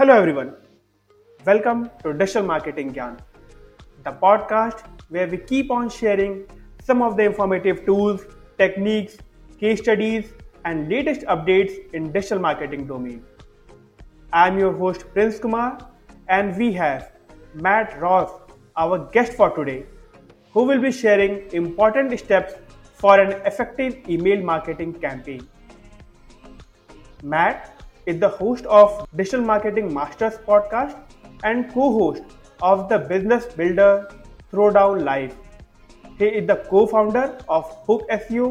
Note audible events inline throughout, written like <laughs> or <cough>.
Hello everyone. Welcome to Digital Marketing Gyan, the podcast where we keep on sharing some of the informative tools, techniques, case studies, and latest updates in digital marketing domain. I'm your host Prince Kumar, and we have Matt Ross, our guest for today, who will be sharing important steps for an effective email marketing campaign. Matt is the host of Digital Marketing Masters podcast and co-host of the Business Builder Throwdown Live. He is the co-founder of Hook SEO,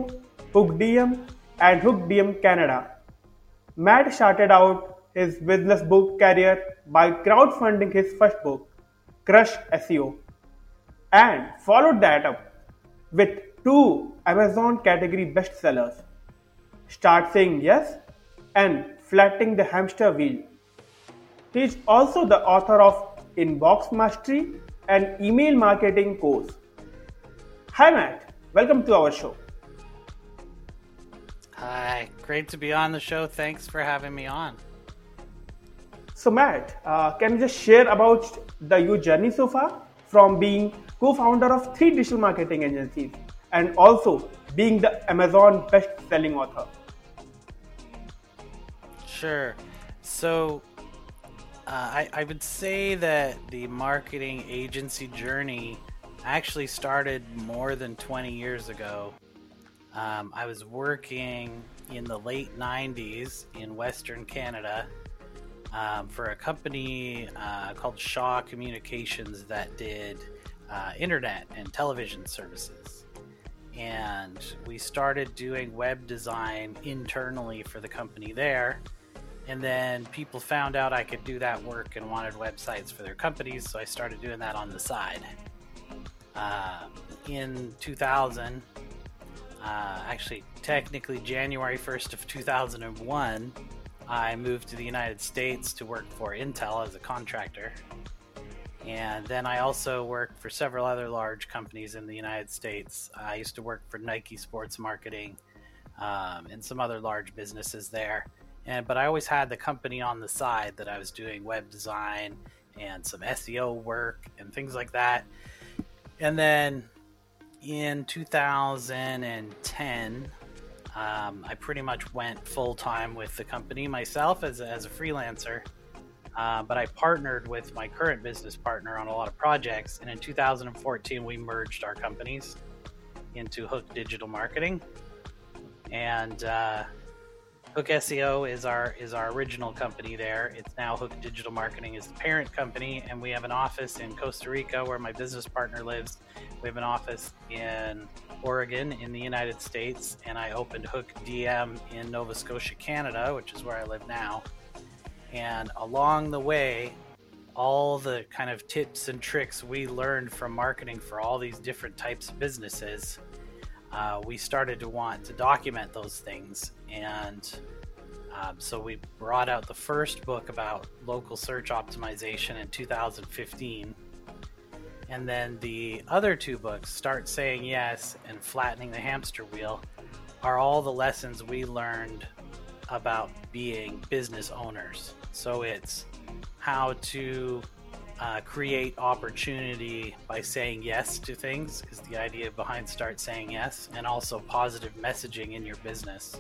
Hook DM, and Hook DM Canada. Matt started out his business book career by crowdfunding his first book, Crush SEO, and followed that up with two Amazon category bestsellers, Start Saying Yes and Flattening the Hamster Wheel. He is also the author of Inbox Mastery and Email Marketing course. Hi Matt, welcome to our show. Hi, great to be on the show. Thanks for having me on. So Matt, uh, can you just share about the your journey so far from being co-founder of three digital marketing agencies and also being the Amazon best-selling author? Sure. So, uh, I, I would say that the marketing agency journey actually started more than 20 years ago. Um, I was working in the late 90s in Western Canada um, for a company uh, called Shaw Communications that did uh, internet and television services. And we started doing web design internally for the company there. And then people found out I could do that work and wanted websites for their companies, so I started doing that on the side. Uh, in 2000, uh, actually, technically January 1st of 2001, I moved to the United States to work for Intel as a contractor. And then I also worked for several other large companies in the United States. I used to work for Nike Sports Marketing um, and some other large businesses there. And but I always had the company on the side that I was doing web design and some SEO work and things like that. And then in 2010, um, I pretty much went full time with the company myself as a, as a freelancer. Uh, but I partnered with my current business partner on a lot of projects. And in 2014, we merged our companies into Hook Digital Marketing. And uh, Hook SEO is our is our original company there. It's now Hook Digital Marketing is the parent company, and we have an office in Costa Rica where my business partner lives. We have an office in Oregon in the United States, and I opened Hook DM in Nova Scotia, Canada, which is where I live now. And along the way, all the kind of tips and tricks we learned from marketing for all these different types of businesses, uh, we started to want to document those things. And um, so we brought out the first book about local search optimization in 2015 and then the other two books, Start Saying Yes and Flattening the Hamster Wheel, are all the lessons we learned about being business owners. So it's how to uh, create opportunity by saying yes to things, is the idea behind Start Saying Yes, and also positive messaging in your business.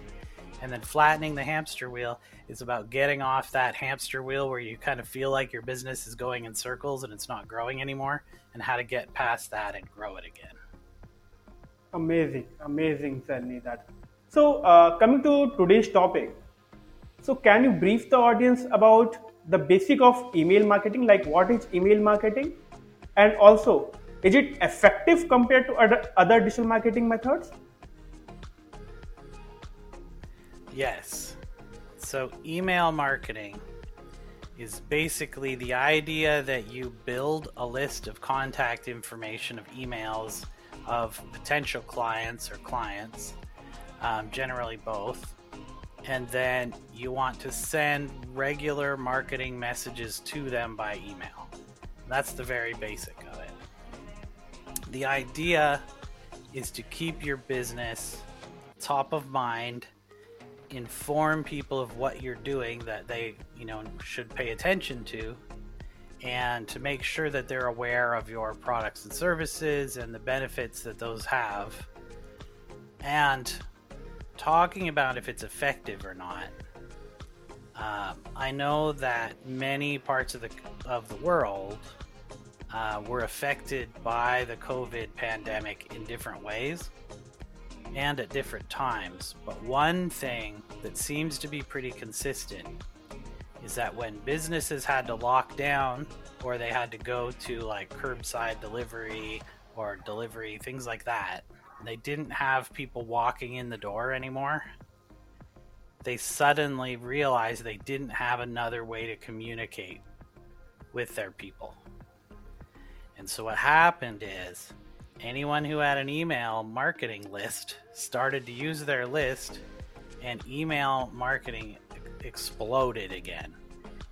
And then flattening the hamster wheel is about getting off that hamster wheel where you kind of feel like your business is going in circles and it's not growing anymore, and how to get past that and grow it again. Amazing, amazing journey that. So, uh, coming to today's topic, so can you brief the audience about the basic of email marketing, like what is email marketing, and also is it effective compared to other, other digital marketing methods? Yes. So, email marketing is basically the idea that you build a list of contact information of emails of potential clients or clients, um, generally both, and then you want to send regular marketing messages to them by email. That's the very basic of it. The idea is to keep your business top of mind inform people of what you're doing that they, you know, should pay attention to and to make sure that they're aware of your products and services and the benefits that those have. And talking about if it's effective or not. Um, I know that many parts of the of the world uh, were affected by the COVID pandemic in different ways and at different times. But one thing that seems to be pretty consistent is that when businesses had to lock down or they had to go to like curbside delivery or delivery, things like that, they didn't have people walking in the door anymore. They suddenly realized they didn't have another way to communicate with their people. And so what happened is anyone who had an email marketing list started to use their list and email marketing exploded again.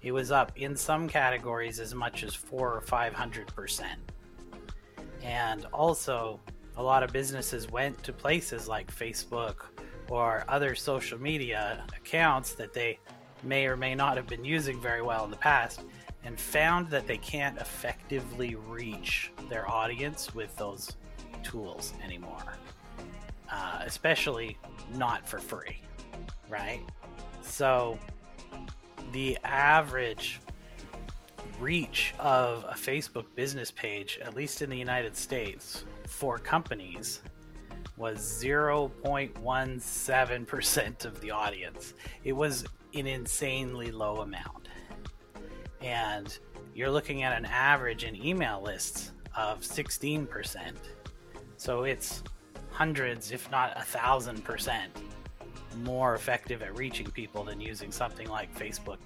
It was up in some categories as much as four or five hundred percent. And also, a lot of businesses went to places like Facebook or other social media accounts that they may or may not have been using very well in the past and found that they can't effectively reach their audience with those tools anymore, uh, especially not for free, right? So the average reach of a Facebook business page, at least in the United States, for companies was 0.17% of the audience. It was an insanely low amount. And you're looking at an average in email lists of 16%. So it's hundreds, if not a thousand percent more effective at reaching people than using something like Facebook,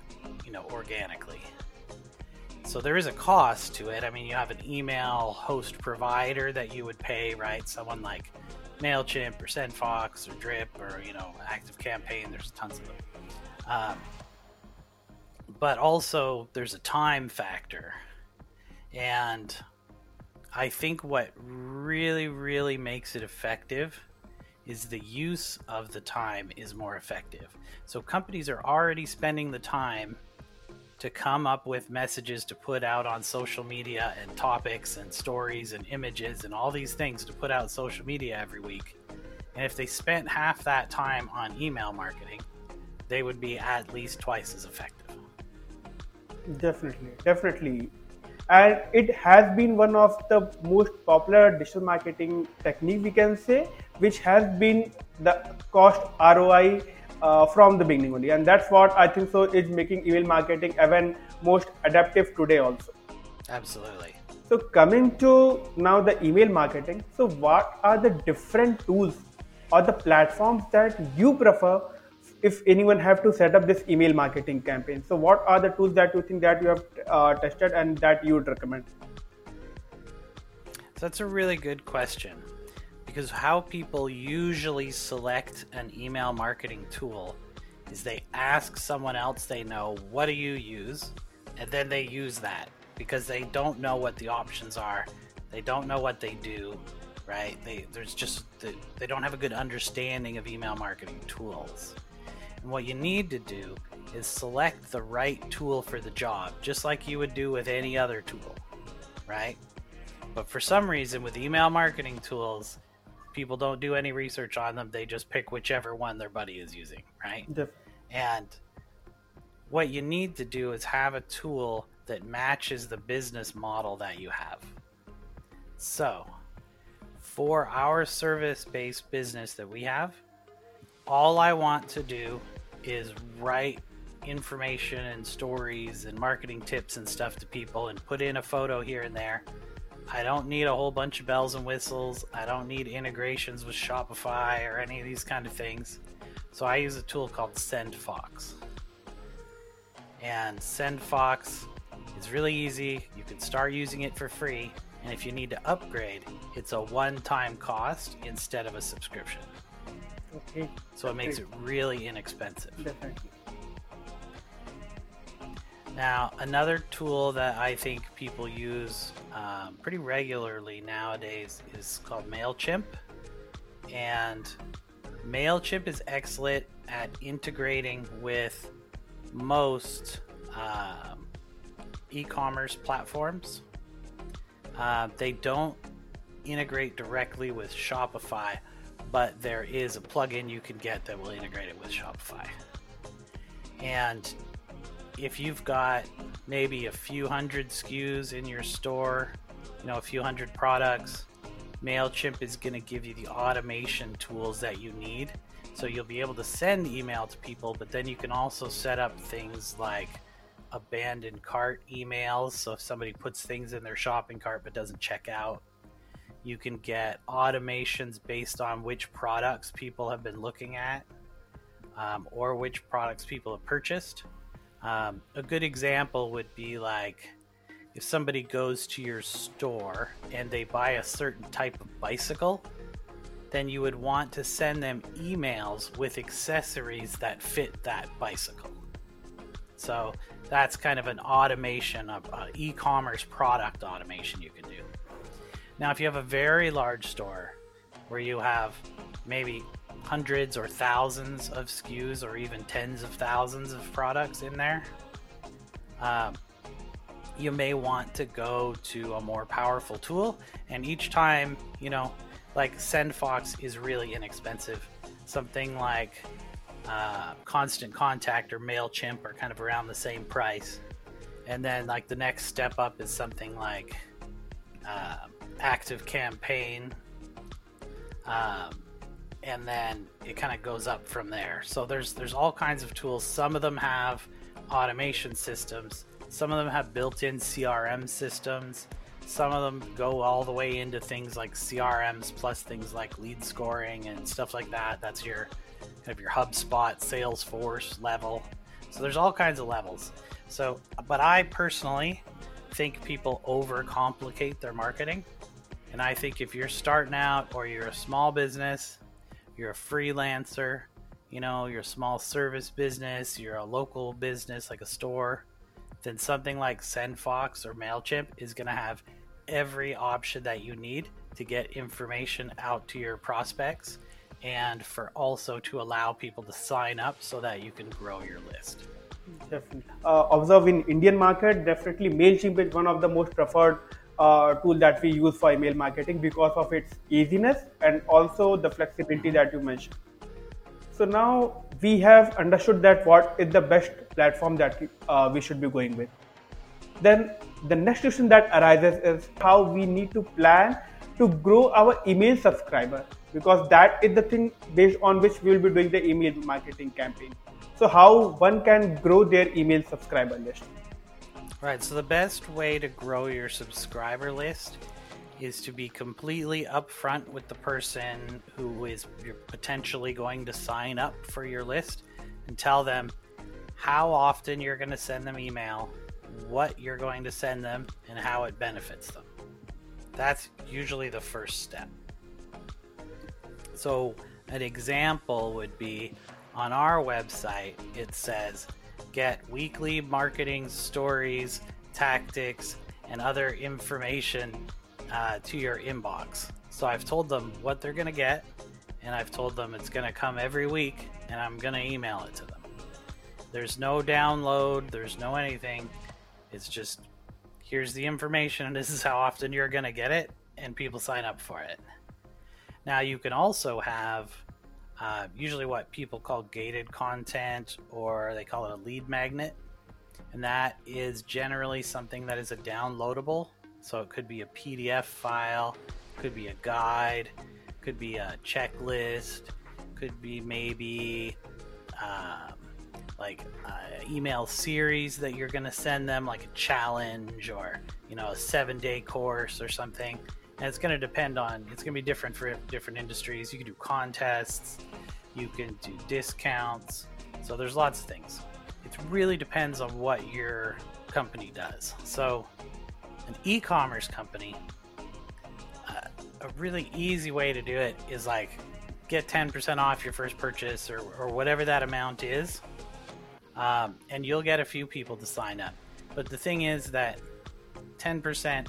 you know, organically. So there is a cost to it. I mean, you have an email host provider that you would pay, right? Someone like Mailchimp or SendFox or Drip or you know Active Campaign. There's tons of them. Um, but also there's a time factor, and I think what really, really makes it effective is the use of the time is more effective. So companies are already spending the time to come up with messages to put out on social media and topics and stories and images and all these things to put out social media every week. And if they spent half that time on email marketing, they would be at least twice as effective. Definitely, definitely and it has been one of the most popular digital marketing technique we can say which has been the cost roi uh, from the beginning only. And that's what i think so is making email marketing even most adaptive today also. Absolutely. So coming to now the email marketing so what are the different tools or the platforms that you prefer if anyone have to set up this email marketing campaign? So what are the tools that you think that you have uh, tested and that you would recommend? So that's a really good question because how people usually select an email marketing tool is they ask someone else they know what do you use? And then they use that because they don't know what the options are. They don't know what they do right? They there's just they, they don't have a good understanding of email marketing tools. And what you need to do is select the right tool for the job, just like you would do with any other tool, right? But for some reason, with email marketing tools, people don't do any research on them. They just pick whichever one their buddy is using, right? And what you need to do is have a tool that matches the business model that you have. So, for our service based business that we have, all I want to do is write information and stories and marketing tips and stuff to people and put in a photo here and there. I don't need a whole bunch of bells and whistles. I don't need integrations with Shopify or any of these kind of things. So I use a tool called SendFox. And SendFox is really easy. You can start using it for free. And if you need to upgrade, it's a one time cost instead of a subscription. Okay. So it makes it really inexpensive. Definitely. Now, another tool that I think people use um, pretty regularly nowadays is called MailChimp. And MailChimp is excellent at integrating with most um, e-commerce platforms. Uh, they don't integrate directly with Shopify, but there is a plugin you can get that will integrate it with Shopify. And if you've got maybe a few hundred SKUs in your store, you know, a few hundred products, MailChimp is going to give you the automation tools that you need. So you'll be able to send email to people, but then you can also set up things like abandoned cart emails. So if somebody puts things in their shopping cart but doesn't check out, you can get automations based on which products people have been looking at um, or which products people have purchased. Um, a good example would be like if somebody goes to your store and they buy a certain type of bicycle, then you would want to send them emails with accessories that fit that bicycle. So that's kind of an automation of uh, e-commerce product automation you can do. Now, if you have a very large store where you have maybe hundreds or thousands of SKUs or even tens of thousands of products in there, um, you may want to go to a more powerful tool. And each time, you know, like SendFox is really inexpensive. Something like uh, Constant Contact or MailChimp are kind of around the same price. And then, like, the next step up is something like uh, Active Campaign. Um, and then it kind of goes up from there. So there's there's all kinds of tools. Some of them have automation systems. Some of them have built-in CRM systems. Some of them go all the way into things like CRMs plus things like lead scoring and stuff like that. That's your kind of your HubSpot, Salesforce level. So there's all kinds of levels. So, but I personally think people overcomplicate their marketing. And I think if you're starting out or you're a small business you're a freelancer, you know, you're a small service business, you're a local business like a store, then something like SendFox or MailChimp is going to have every option that you need to get information out to your prospects and for also to allow people to sign up so that you can grow your list. Definitely. Uh, observe in Indian market, definitely MailChimp is one of the most preferred uh, tool that we use for email marketing because of its easiness and also the flexibility that you mentioned. So now we have understood that what is the best platform that uh, we should be going with. Then the next question that arises is how we need to plan to grow our email subscriber because that is the thing based on which we will be doing the email marketing campaign. So how one can grow their email subscriber list. Right, so the best way to grow your subscriber list is to be completely upfront with the person who is potentially going to sign up for your list and tell them how often you're going to send them email, what you're going to send them, and how it benefits them. That's usually the first step. So, an example would be on our website, it says, get weekly marketing stories, tactics, and other information uh, to your inbox. So I've told them what they're going to get, and I've told them it's going to come every week, and I'm going to email it to them. There's no download, there's no anything. It's just here's the information, and <laughs> this is how often you're going to get it, and people sign up for it. Now, you can also have uh, usually what people call gated content or they call it a lead magnet. And that is generally something that is a downloadable. So it could be a PDF file, could be a guide, could be a checklist, could be maybe um, like an email series that you're going to send them, like a challenge or, you know, a seven day course or something and it's going to depend on it's going to be different for different industries. You can do contests you can do discounts. So there's lots of things. It really depends on what your company does. So an e-commerce company uh, a really easy way to do it is like get 10% off your first purchase or, or whatever that amount is um, and you'll get a few people to sign up. But the thing is that 10%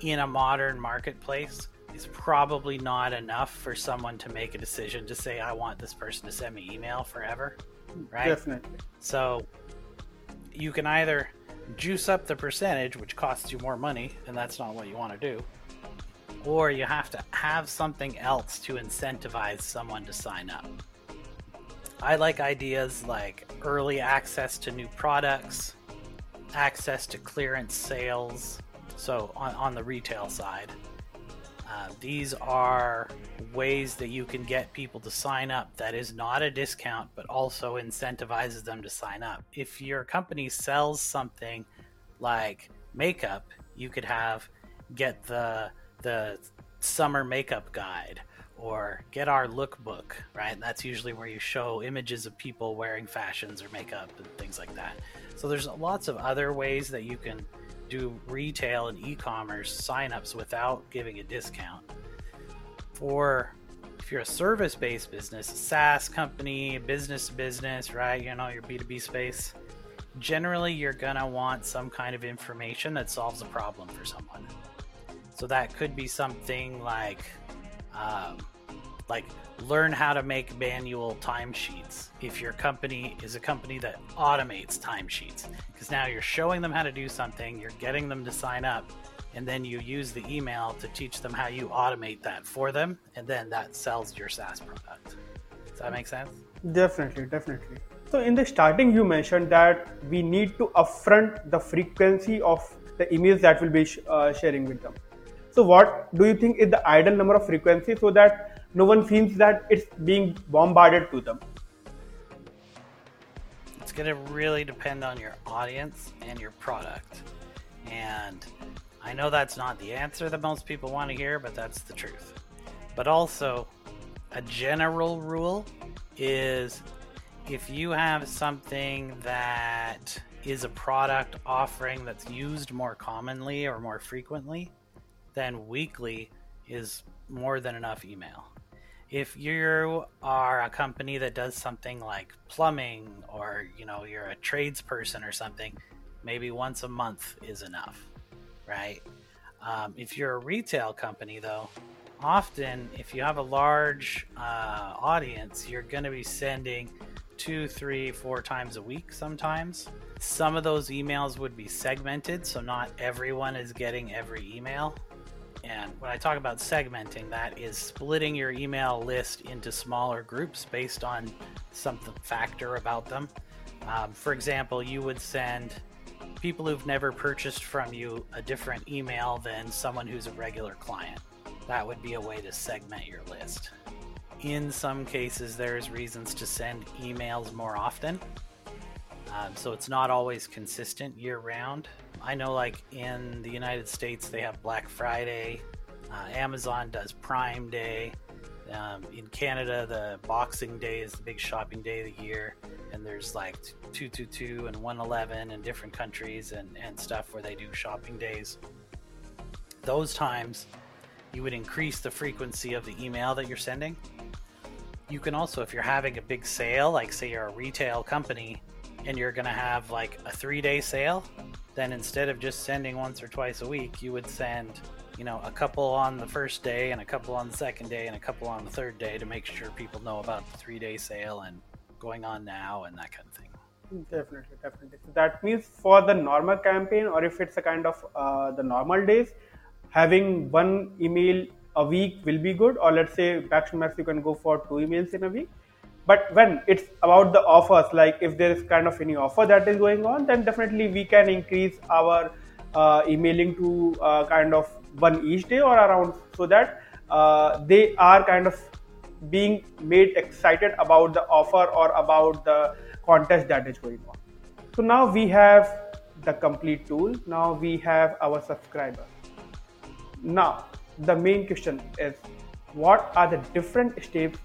in a modern marketplace is probably not enough for someone to make a decision to say, I want this person to send me email forever. Right? Definitely. So you can either juice up the percentage, which costs you more money, and that's not what you want to do, or you have to have something else to incentivize someone to sign up. I like ideas like early access to new products, access to clearance sales, so on, on the retail side. Uh, these are ways that you can get people to sign up that is not a discount but also incentivizes them to sign up. If your company sells something like makeup, you could have get the the summer makeup guide or get our lookbook, right? That's usually where you show images of people wearing fashions or makeup and things like that. So there's lots of other ways that you can do retail and e-commerce signups without giving a discount. For if you're a service-based business, a SaaS company, business to business, right? You know, your B2B space, generally you're to want some kind of information that solves a problem for someone. So that could be something like um, like learn how to make manual timesheets if your company is a company that automates timesheets. Because now you're showing them how to do something you're getting them to sign up and then you use the email to teach them how you automate that for them and then that sells your saas product. Does that make sense? Definitely definitely. So in the starting you mentioned that we need to upfront the frequency of the emails that we'll be sh- uh, sharing with them. So what do you think is the ideal number of frequency so that no one feels that it's being bombarded to them. It's going to really depend on your audience and your product. And i know that's not the answer that most people want to hear but that's the truth. But also a general rule is if you have something that is a product offering that's used more commonly or more frequently then weekly is more than enough email if you are a company that does something like plumbing or you know you're a tradesperson or something maybe once a month is enough right? Um, if you're a retail company though often if you have a large uh, audience you're going to be sending two three four times a week sometimes. Some of those emails would be segmented so not everyone is getting every email and when I talk about segmenting, that is splitting your email list into smaller groups based on some factor about them. Um, for example, you would send people who've never purchased from you a different email than someone who's a regular client. That would be a way to segment your list. In some cases, there's reasons to send emails more often. Um, so it's not always consistent year round. I know, like in the United States, they have Black Friday. Uh, Amazon does Prime Day. Um, in Canada, the Boxing Day is the big shopping day of the year, and there's like 222 and 111 in different countries and, and stuff where they do shopping days. Those times, you would increase the frequency of the email that you're sending. You can also, if you're having a big sale, like say you're a retail company and you're going to have like a three day sale, then instead of just sending once or twice a week, you would send, you know, a couple on the first day and a couple on the second day and a couple on the third day to make sure people know about the three day sale and going on now and that kind of thing. Definitely, definitely. So that means for the normal campaign, or if it's a kind of uh, the normal days, having one email a week will be good. Or let's say max to max, you can go for two emails in a week but when it's about the offers like if there is kind of any offer that is going on then definitely we can increase our uh, emailing to uh, kind of one each day or around so that uh, they are kind of being made excited about the offer or about the contest that is going on. So now we have the complete tool. Now we have our subscriber. Now the main question is what are the different steps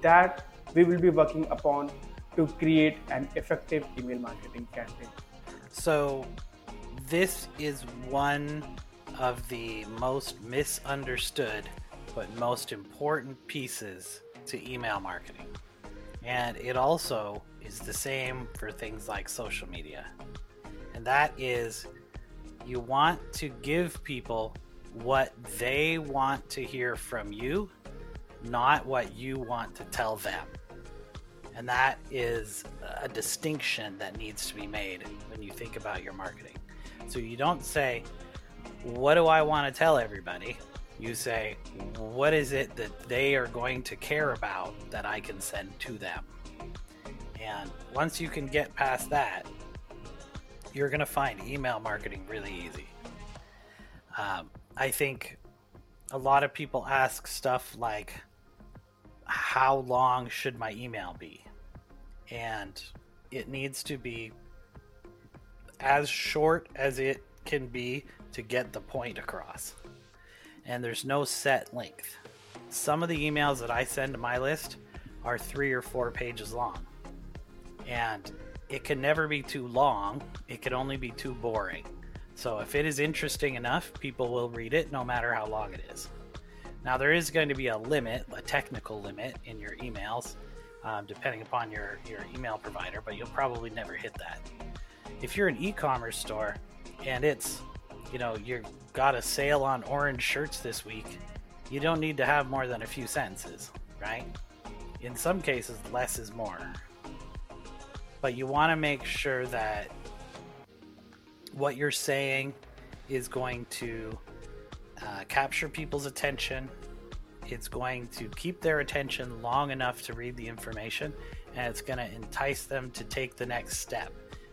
that we will be working upon to create an effective email marketing campaign. So, this is one of the most misunderstood but most important pieces to email marketing. And it also is the same for things like social media. And that is you want to give people what they want to hear from you, not what you want to tell them. And that is a distinction that needs to be made when you think about your marketing. So you don't say, What do I want to tell everybody? You say, What is it that they are going to care about that I can send to them? And once you can get past that, you're going to find email marketing really easy. Um, I think a lot of people ask stuff like, How long should my email be? And it needs to be as short as it can be to get the point across. And there's no set length. Some of the emails that I send to my list are three or four pages long. And it can never be too long, it can only be too boring. So if it is interesting enough, people will read it no matter how long it is. Now, there is going to be a limit, a technical limit in your emails um, depending upon your, your email provider, but you'll probably never hit that. If you're an e-commerce store and it's, you know, you've got a sale on orange shirts this week, you don't need to have more than a few sentences, right? In some cases, less is more. But you want to make sure that what you're saying is going to uh, capture people's attention it's going to keep their attention long enough to read the information and it's going to entice them to take the next step.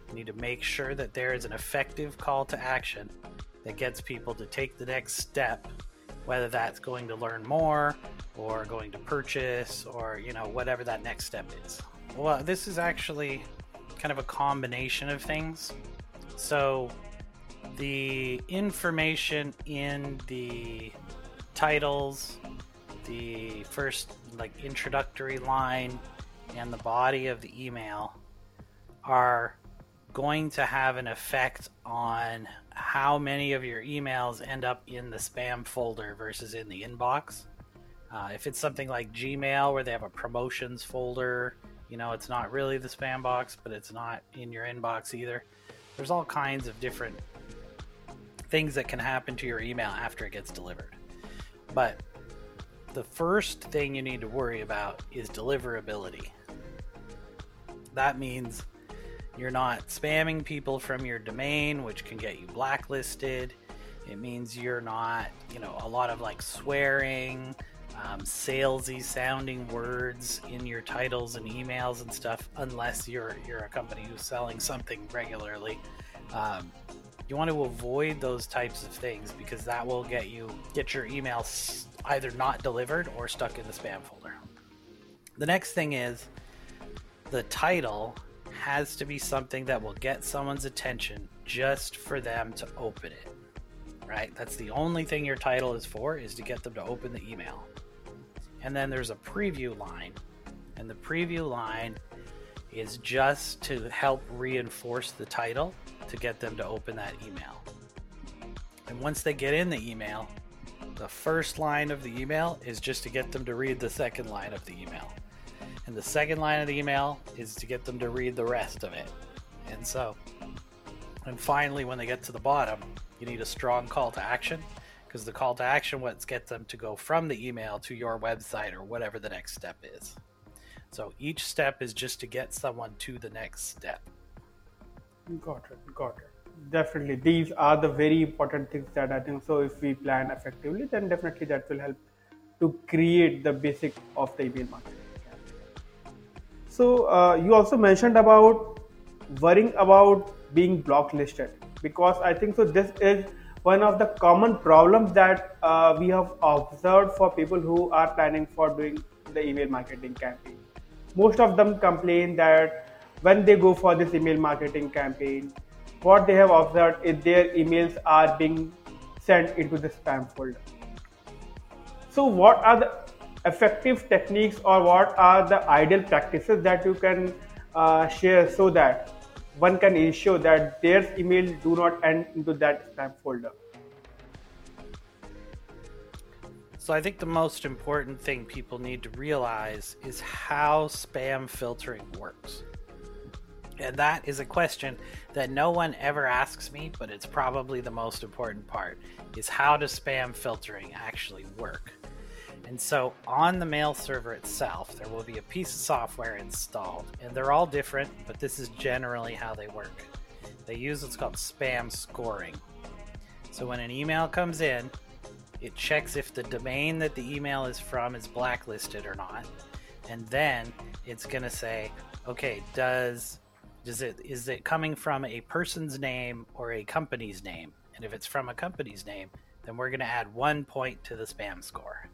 You need to make sure that there is an effective call to action that gets people to take the next step, whether that's going to learn more or going to purchase or, you know, whatever that next step is. Well, this is actually kind of a combination of things. So, the information in the titles the first like introductory line and the body of the email are going to have an effect on how many of your emails end up in the spam folder versus in the inbox. Uh, if it's something like Gmail where they have a promotions folder, you know, it's not really the spam box, but it's not in your inbox either. There's all kinds of different things that can happen to your email after it gets delivered. But the first thing you need to worry about is deliverability. That means you're not spamming people from your domain, which can get you blacklisted. It means you're not, you know, a lot of like swearing, um, salesy sounding words in your titles and emails and stuff, unless you're you're a company who's selling something regularly. Um, you want to avoid those types of things because that will get you get your emails either not delivered or stuck in the spam folder. The next thing is the title has to be something that will get someone's attention just for them to open it. Right? That's the only thing your title is for is to get them to open the email. And then there's a preview line. And the preview line is just to help reinforce the title to get them to open that email. And once they get in the email, the first line of the email is just to get them to read the second line of the email. And the second line of the email is to get them to read the rest of it. And so, and finally, when they get to the bottom, you need a strong call to action because the call to action what gets them to go from the email to your website or whatever the next step is. So each step is just to get someone to the next step. Got it. Got it definitely these are the very important things that i think so if we plan effectively then definitely that will help to create the basic of the email marketing so uh, you also mentioned about worrying about being blocklisted because i think so this is one of the common problems that uh, we have observed for people who are planning for doing the email marketing campaign most of them complain that when they go for this email marketing campaign what they have observed is their emails are being sent into the spam folder. So, what are the effective techniques or what are the ideal practices that you can uh, share so that one can ensure that their email do not end into that spam folder? So, I think the most important thing people need to realize is how spam filtering works. And that is a question that no one ever asks me, but it's probably the most important part is how does spam filtering actually work? And so on the mail server itself, there will be a piece of software installed, and they're all different, but this is generally how they work. They use what's called spam scoring. So when an email comes in, it checks if the domain that the email is from is blacklisted or not. And then it's going to say, okay, does does it is it coming from a person's name or a company's name? And if it's from a company's name, then we're going to add 1 point to the spam score.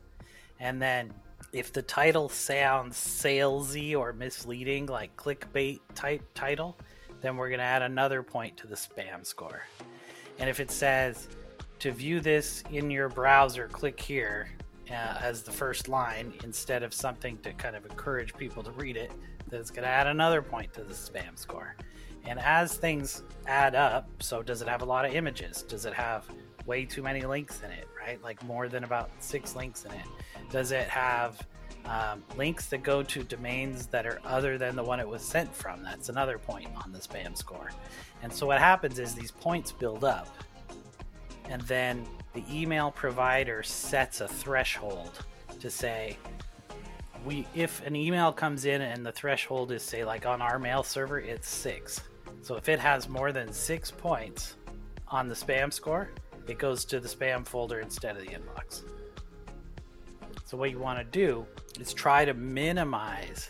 And then if the title sounds salesy or misleading like clickbait type title, then we're going to add another point to the spam score. And if it says to view this in your browser, click here uh, as the first line instead of something to kind of encourage people to read it, that's going to add another point to the spam score. And as things add up, so does it have a lot of images? Does it have way too many links in it, right? Like more than about six links in it? Does it have um, links that go to domains that are other than the one it was sent from? That's another point on the spam score. And so what happens is these points build up and then the email provider sets a threshold to say we if an email comes in and the threshold is say like on our mail server it's 6 so if it has more than 6 points on the spam score it goes to the spam folder instead of the inbox. So what you want to do is try to minimize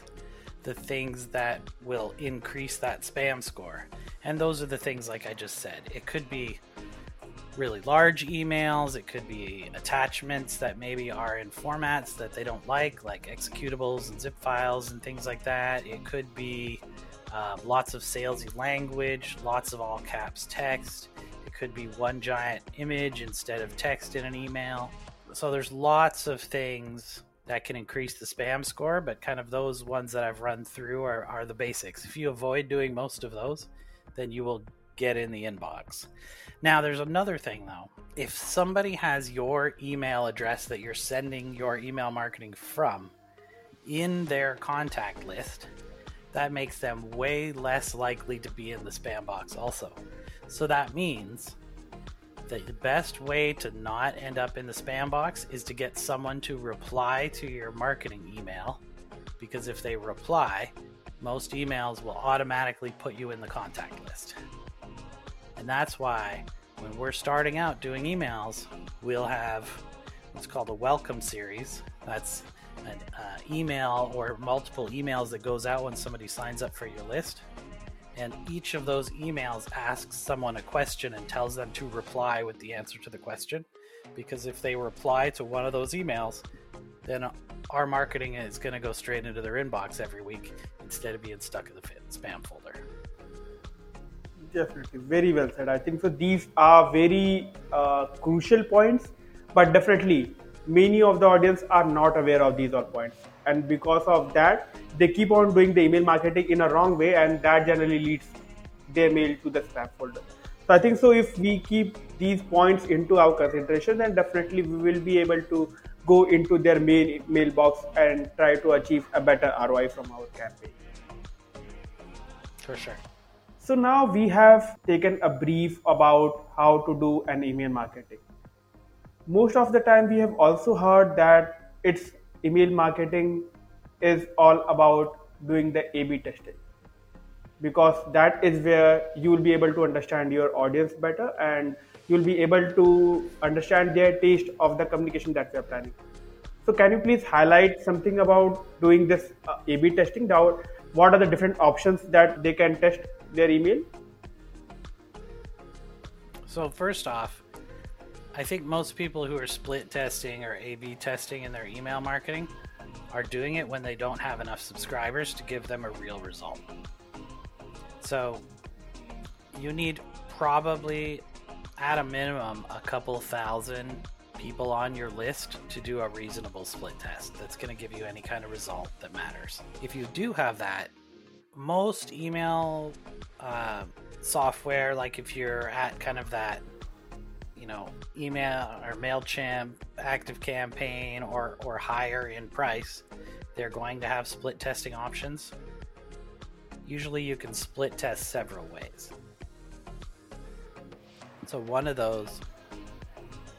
the things that will increase that spam score. And those are the things like i just said. It could be really large emails. It could be attachments that maybe are in formats that they don't like, like executables and zip files and things like that. It could be uh, lots of salesy language, lots of all caps text. It could be one giant image instead of text in an email. So there's lots of things that can increase the spam score, but kind of those ones that I've run through are, are the basics. If you avoid doing most of those, then you will get in the inbox. Now, there's another thing though. If somebody has your email address that you're sending your email marketing from in their contact list, that makes them way less likely to be in the spam box, also. So that means that the best way to not end up in the spam box is to get someone to reply to your marketing email. Because if they reply, most emails will automatically put you in the contact list. And that's why when we're starting out doing emails, we'll have what's called a welcome series. That's an uh, email or multiple emails that goes out when somebody signs up for your list. And each of those emails asks someone a question and tells them to reply with the answer to the question. Because if they reply to one of those emails, then our marketing is going to go straight into their inbox every week instead of being stuck in the spam folder. Definitely, very well said. I think so. These are very uh, crucial points, but definitely many of the audience are not aware of these all points, and because of that, they keep on doing the email marketing in a wrong way, and that generally leads their mail to the spam folder. So I think so. If we keep these points into our consideration, then definitely we will be able to go into their mail mailbox and try to achieve a better ROI from our campaign. For sure. So now we have taken a brief about how to do an email marketing. Most of the time we have also heard that it's email marketing is all about doing the A-B testing because that is where you will be able to understand your audience better and you'll be able to understand their taste of the communication that we are planning. So can you please highlight something about doing this uh, A/B testing? What are the different options that they can test their email? So, first off, I think most people who are split testing or A B testing in their email marketing are doing it when they don't have enough subscribers to give them a real result. So, you need probably at a minimum a couple thousand people on your list to do a reasonable split test that's going to give you any kind of result that matters. If you do have that, most email uh, software, like if you're at kind of that, you know, email or MailChimp, Active Campaign, or, or higher in price, they're going to have split testing options. usually you can split test several ways. So one of those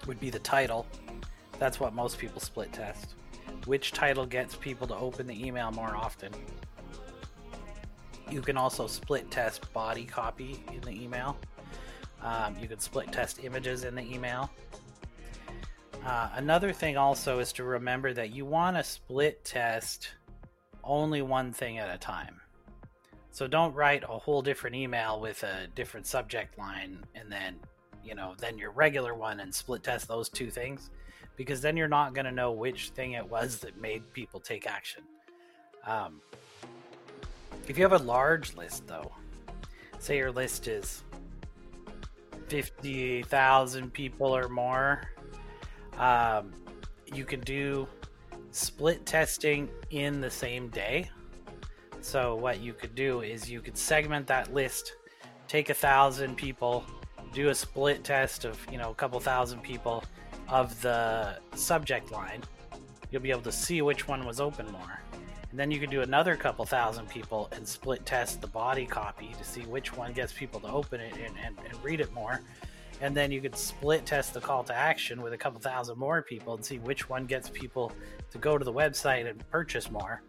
would be the title. That's what most people split test. Which title gets people to open the email more often? You can also split test body copy in the email. Um, you can split test images in the email. Uh, another thing also is to remember that you want to split test only one thing at a time. So don't write a whole different email with a different subject line and then, you know, then your regular one and split test those two things because then you're not going to know which thing it was that made people take action. Um, if you have a large list, though, say your list is 50,000 people or more, um, you can do split testing in the same day. So, what you could do is you could segment that list, take a thousand people, do a split test of, you know, a couple thousand people of the subject line. You'll be able to see which one was open more. And then you can do another couple thousand people and split test the body copy to see which one gets people to open it and, and, and read it more and then you could split test the call to action with a couple thousand more people and see which one gets people to go to the website and purchase more.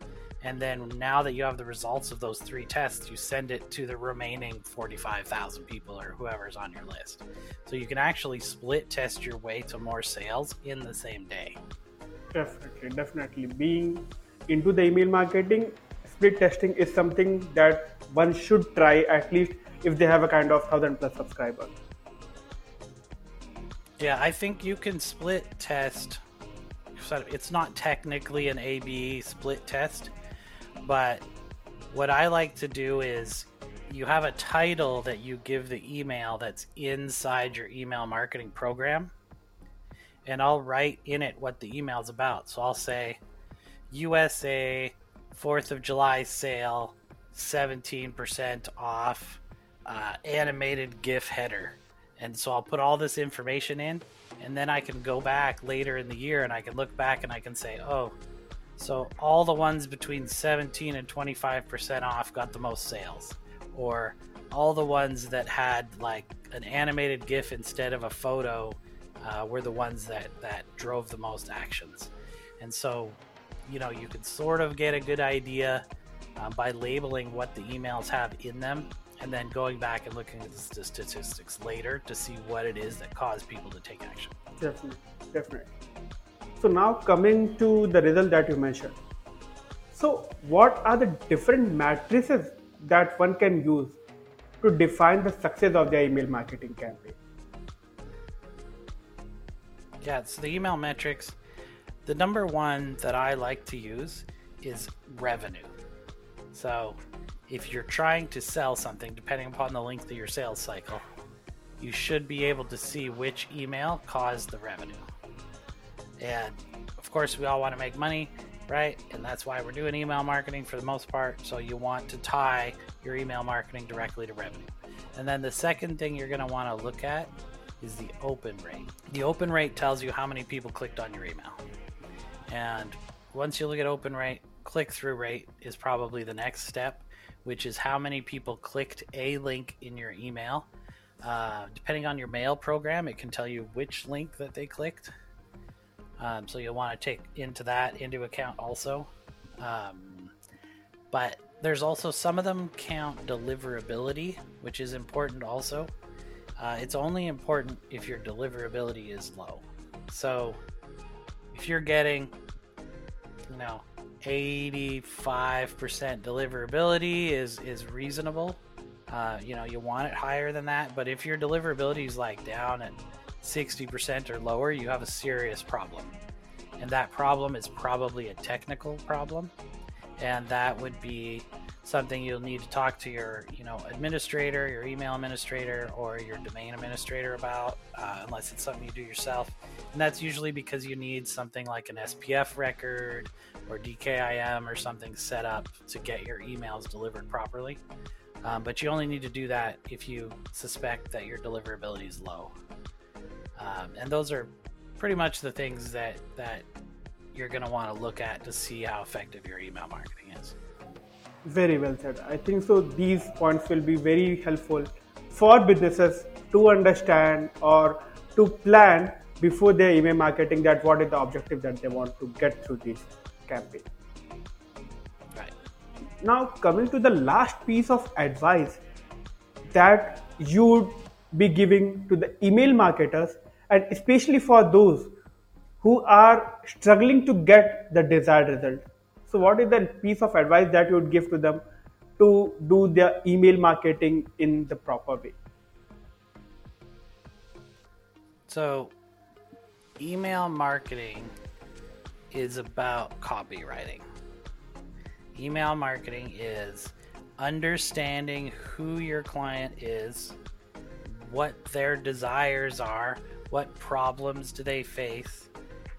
And then now that you have the results of those three tests, you send it to the remaining 45,000 people or whoever's on your list. So you can actually split test your way to more sales in the same day. Definitely, definitely. Being into the email marketing, split testing is something that one should try at least if they have a kind of thousand plus subscribers. Yeah, I think you can split test. It's not technically an A B split test, but what I like to do is you have a title that you give the email that's inside your email marketing program, and I'll write in it what the email is about. So I'll say USA 4th of July sale, 17% off, uh, animated GIF header and so I'll put all this information in, and then I can go back later in the year and I can look back and I can say, oh, so all the ones between 17 and 25% off got the most sales. Or all the ones that had like an animated GIF instead of a photo uh, were the ones that, that drove the most actions. And so, you know, you can sort of get a good idea uh, by labeling what the emails have in them and then going back and looking at the statistics later to see what it is that caused people to take action. Definitely, definitely. So now coming to the result that you mentioned. So what are the different matrices that one can use to define the success of their email marketing campaign? Yeah, so the email metrics, the number one that I like to use is revenue. So if you're trying to sell something, depending upon the length of your sales cycle, you should be able to see which email caused the revenue. And of course, we all want to make money, right? And that's why we're doing email marketing for the most part. So you want to tie your email marketing directly to revenue. And then the second thing you're going to want to look at is the open rate. The open rate tells you how many people clicked on your email. And once you look at open rate, click through rate is probably the next step which is how many people clicked a link in your email. Uh, depending on your mail program, it can tell you which link that they clicked. Um, so you'll want to take into that into account also. Um, but there's also some of them count deliverability, which is important also. Uh, it's only important if your deliverability is low. So if you're getting, you know, 85% deliverability is is reasonable. Uh, you know, you want it higher than that, but if your deliverability is like down at 60% or lower, you have a serious problem. And that problem is probably a technical problem. And that would be something you'll need to talk to your, you know, administrator, your email administrator, or your domain administrator about, uh, unless it's something you do yourself. And that's usually because you need something like an SPF record or DKIM or something set up to get your emails delivered properly. Um, but you only need to do that if you suspect that your deliverability is low. Um, and those are pretty much the things that that you're going to want to look at to see how effective your email marketing is. Very well said. I think so. These points will be very helpful for businesses to understand or to plan before their email marketing that what is the objective that they want to get through this campaign. Right. Now, coming to the last piece of advice that you would be giving to the email marketers, and especially for those who are struggling to get the desired result. So, what is the piece of advice that you would give to them to do their email marketing in the proper way? So, email marketing is about copywriting. Email marketing is understanding who your client is, what their desires are, what problems do they face,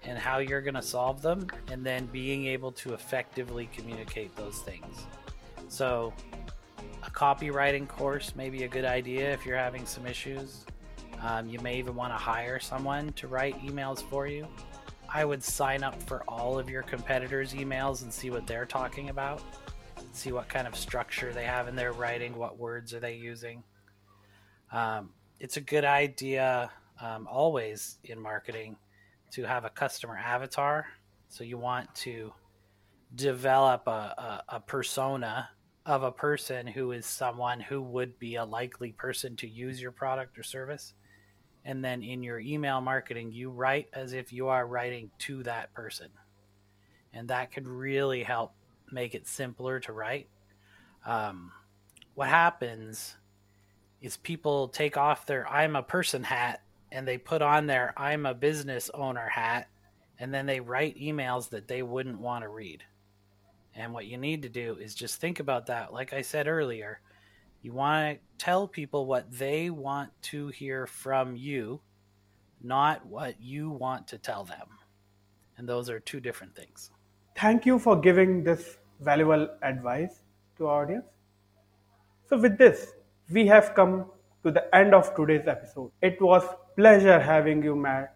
and how you're going to solve them, and then being able to effectively communicate those things. So, a copywriting course may be a good idea if you're having some issues. Um, you may even want to hire someone to write emails for you. I would sign up for all of your competitors' emails and see what they're talking about. See what kind of structure they have in their writing, what words are they using. Um, it's a good idea um, always in marketing to have a customer avatar. So you want to develop a, a, a persona of a person who is someone who would be a likely person to use your product or service. And then in your email marketing, you write as if you are writing to that person. And that could really help make it simpler to write. Um, what happens is people take off their I'm a person hat and they put on their I'm a business owner hat and then they write emails that they wouldn't want to read. And what you need to do is just think about that. Like I said earlier, you want to tell people what they want to hear from you, not what you want to tell them. And those are two different things. Thank you for giving this valuable advice to our audience. So with this, we have come to the end of today's episode. It was pleasure having you, Matt,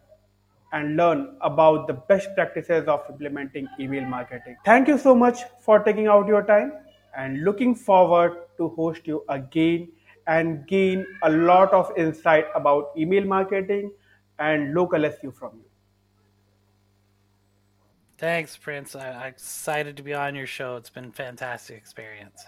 and learn about the best practices of implementing email marketing. Thank you so much for taking out your time and looking forward to host you again and gain a lot of insight about email marketing and local SEO from you. Thanks, Prince. I'm excited to be on your show. It's been a fantastic experience.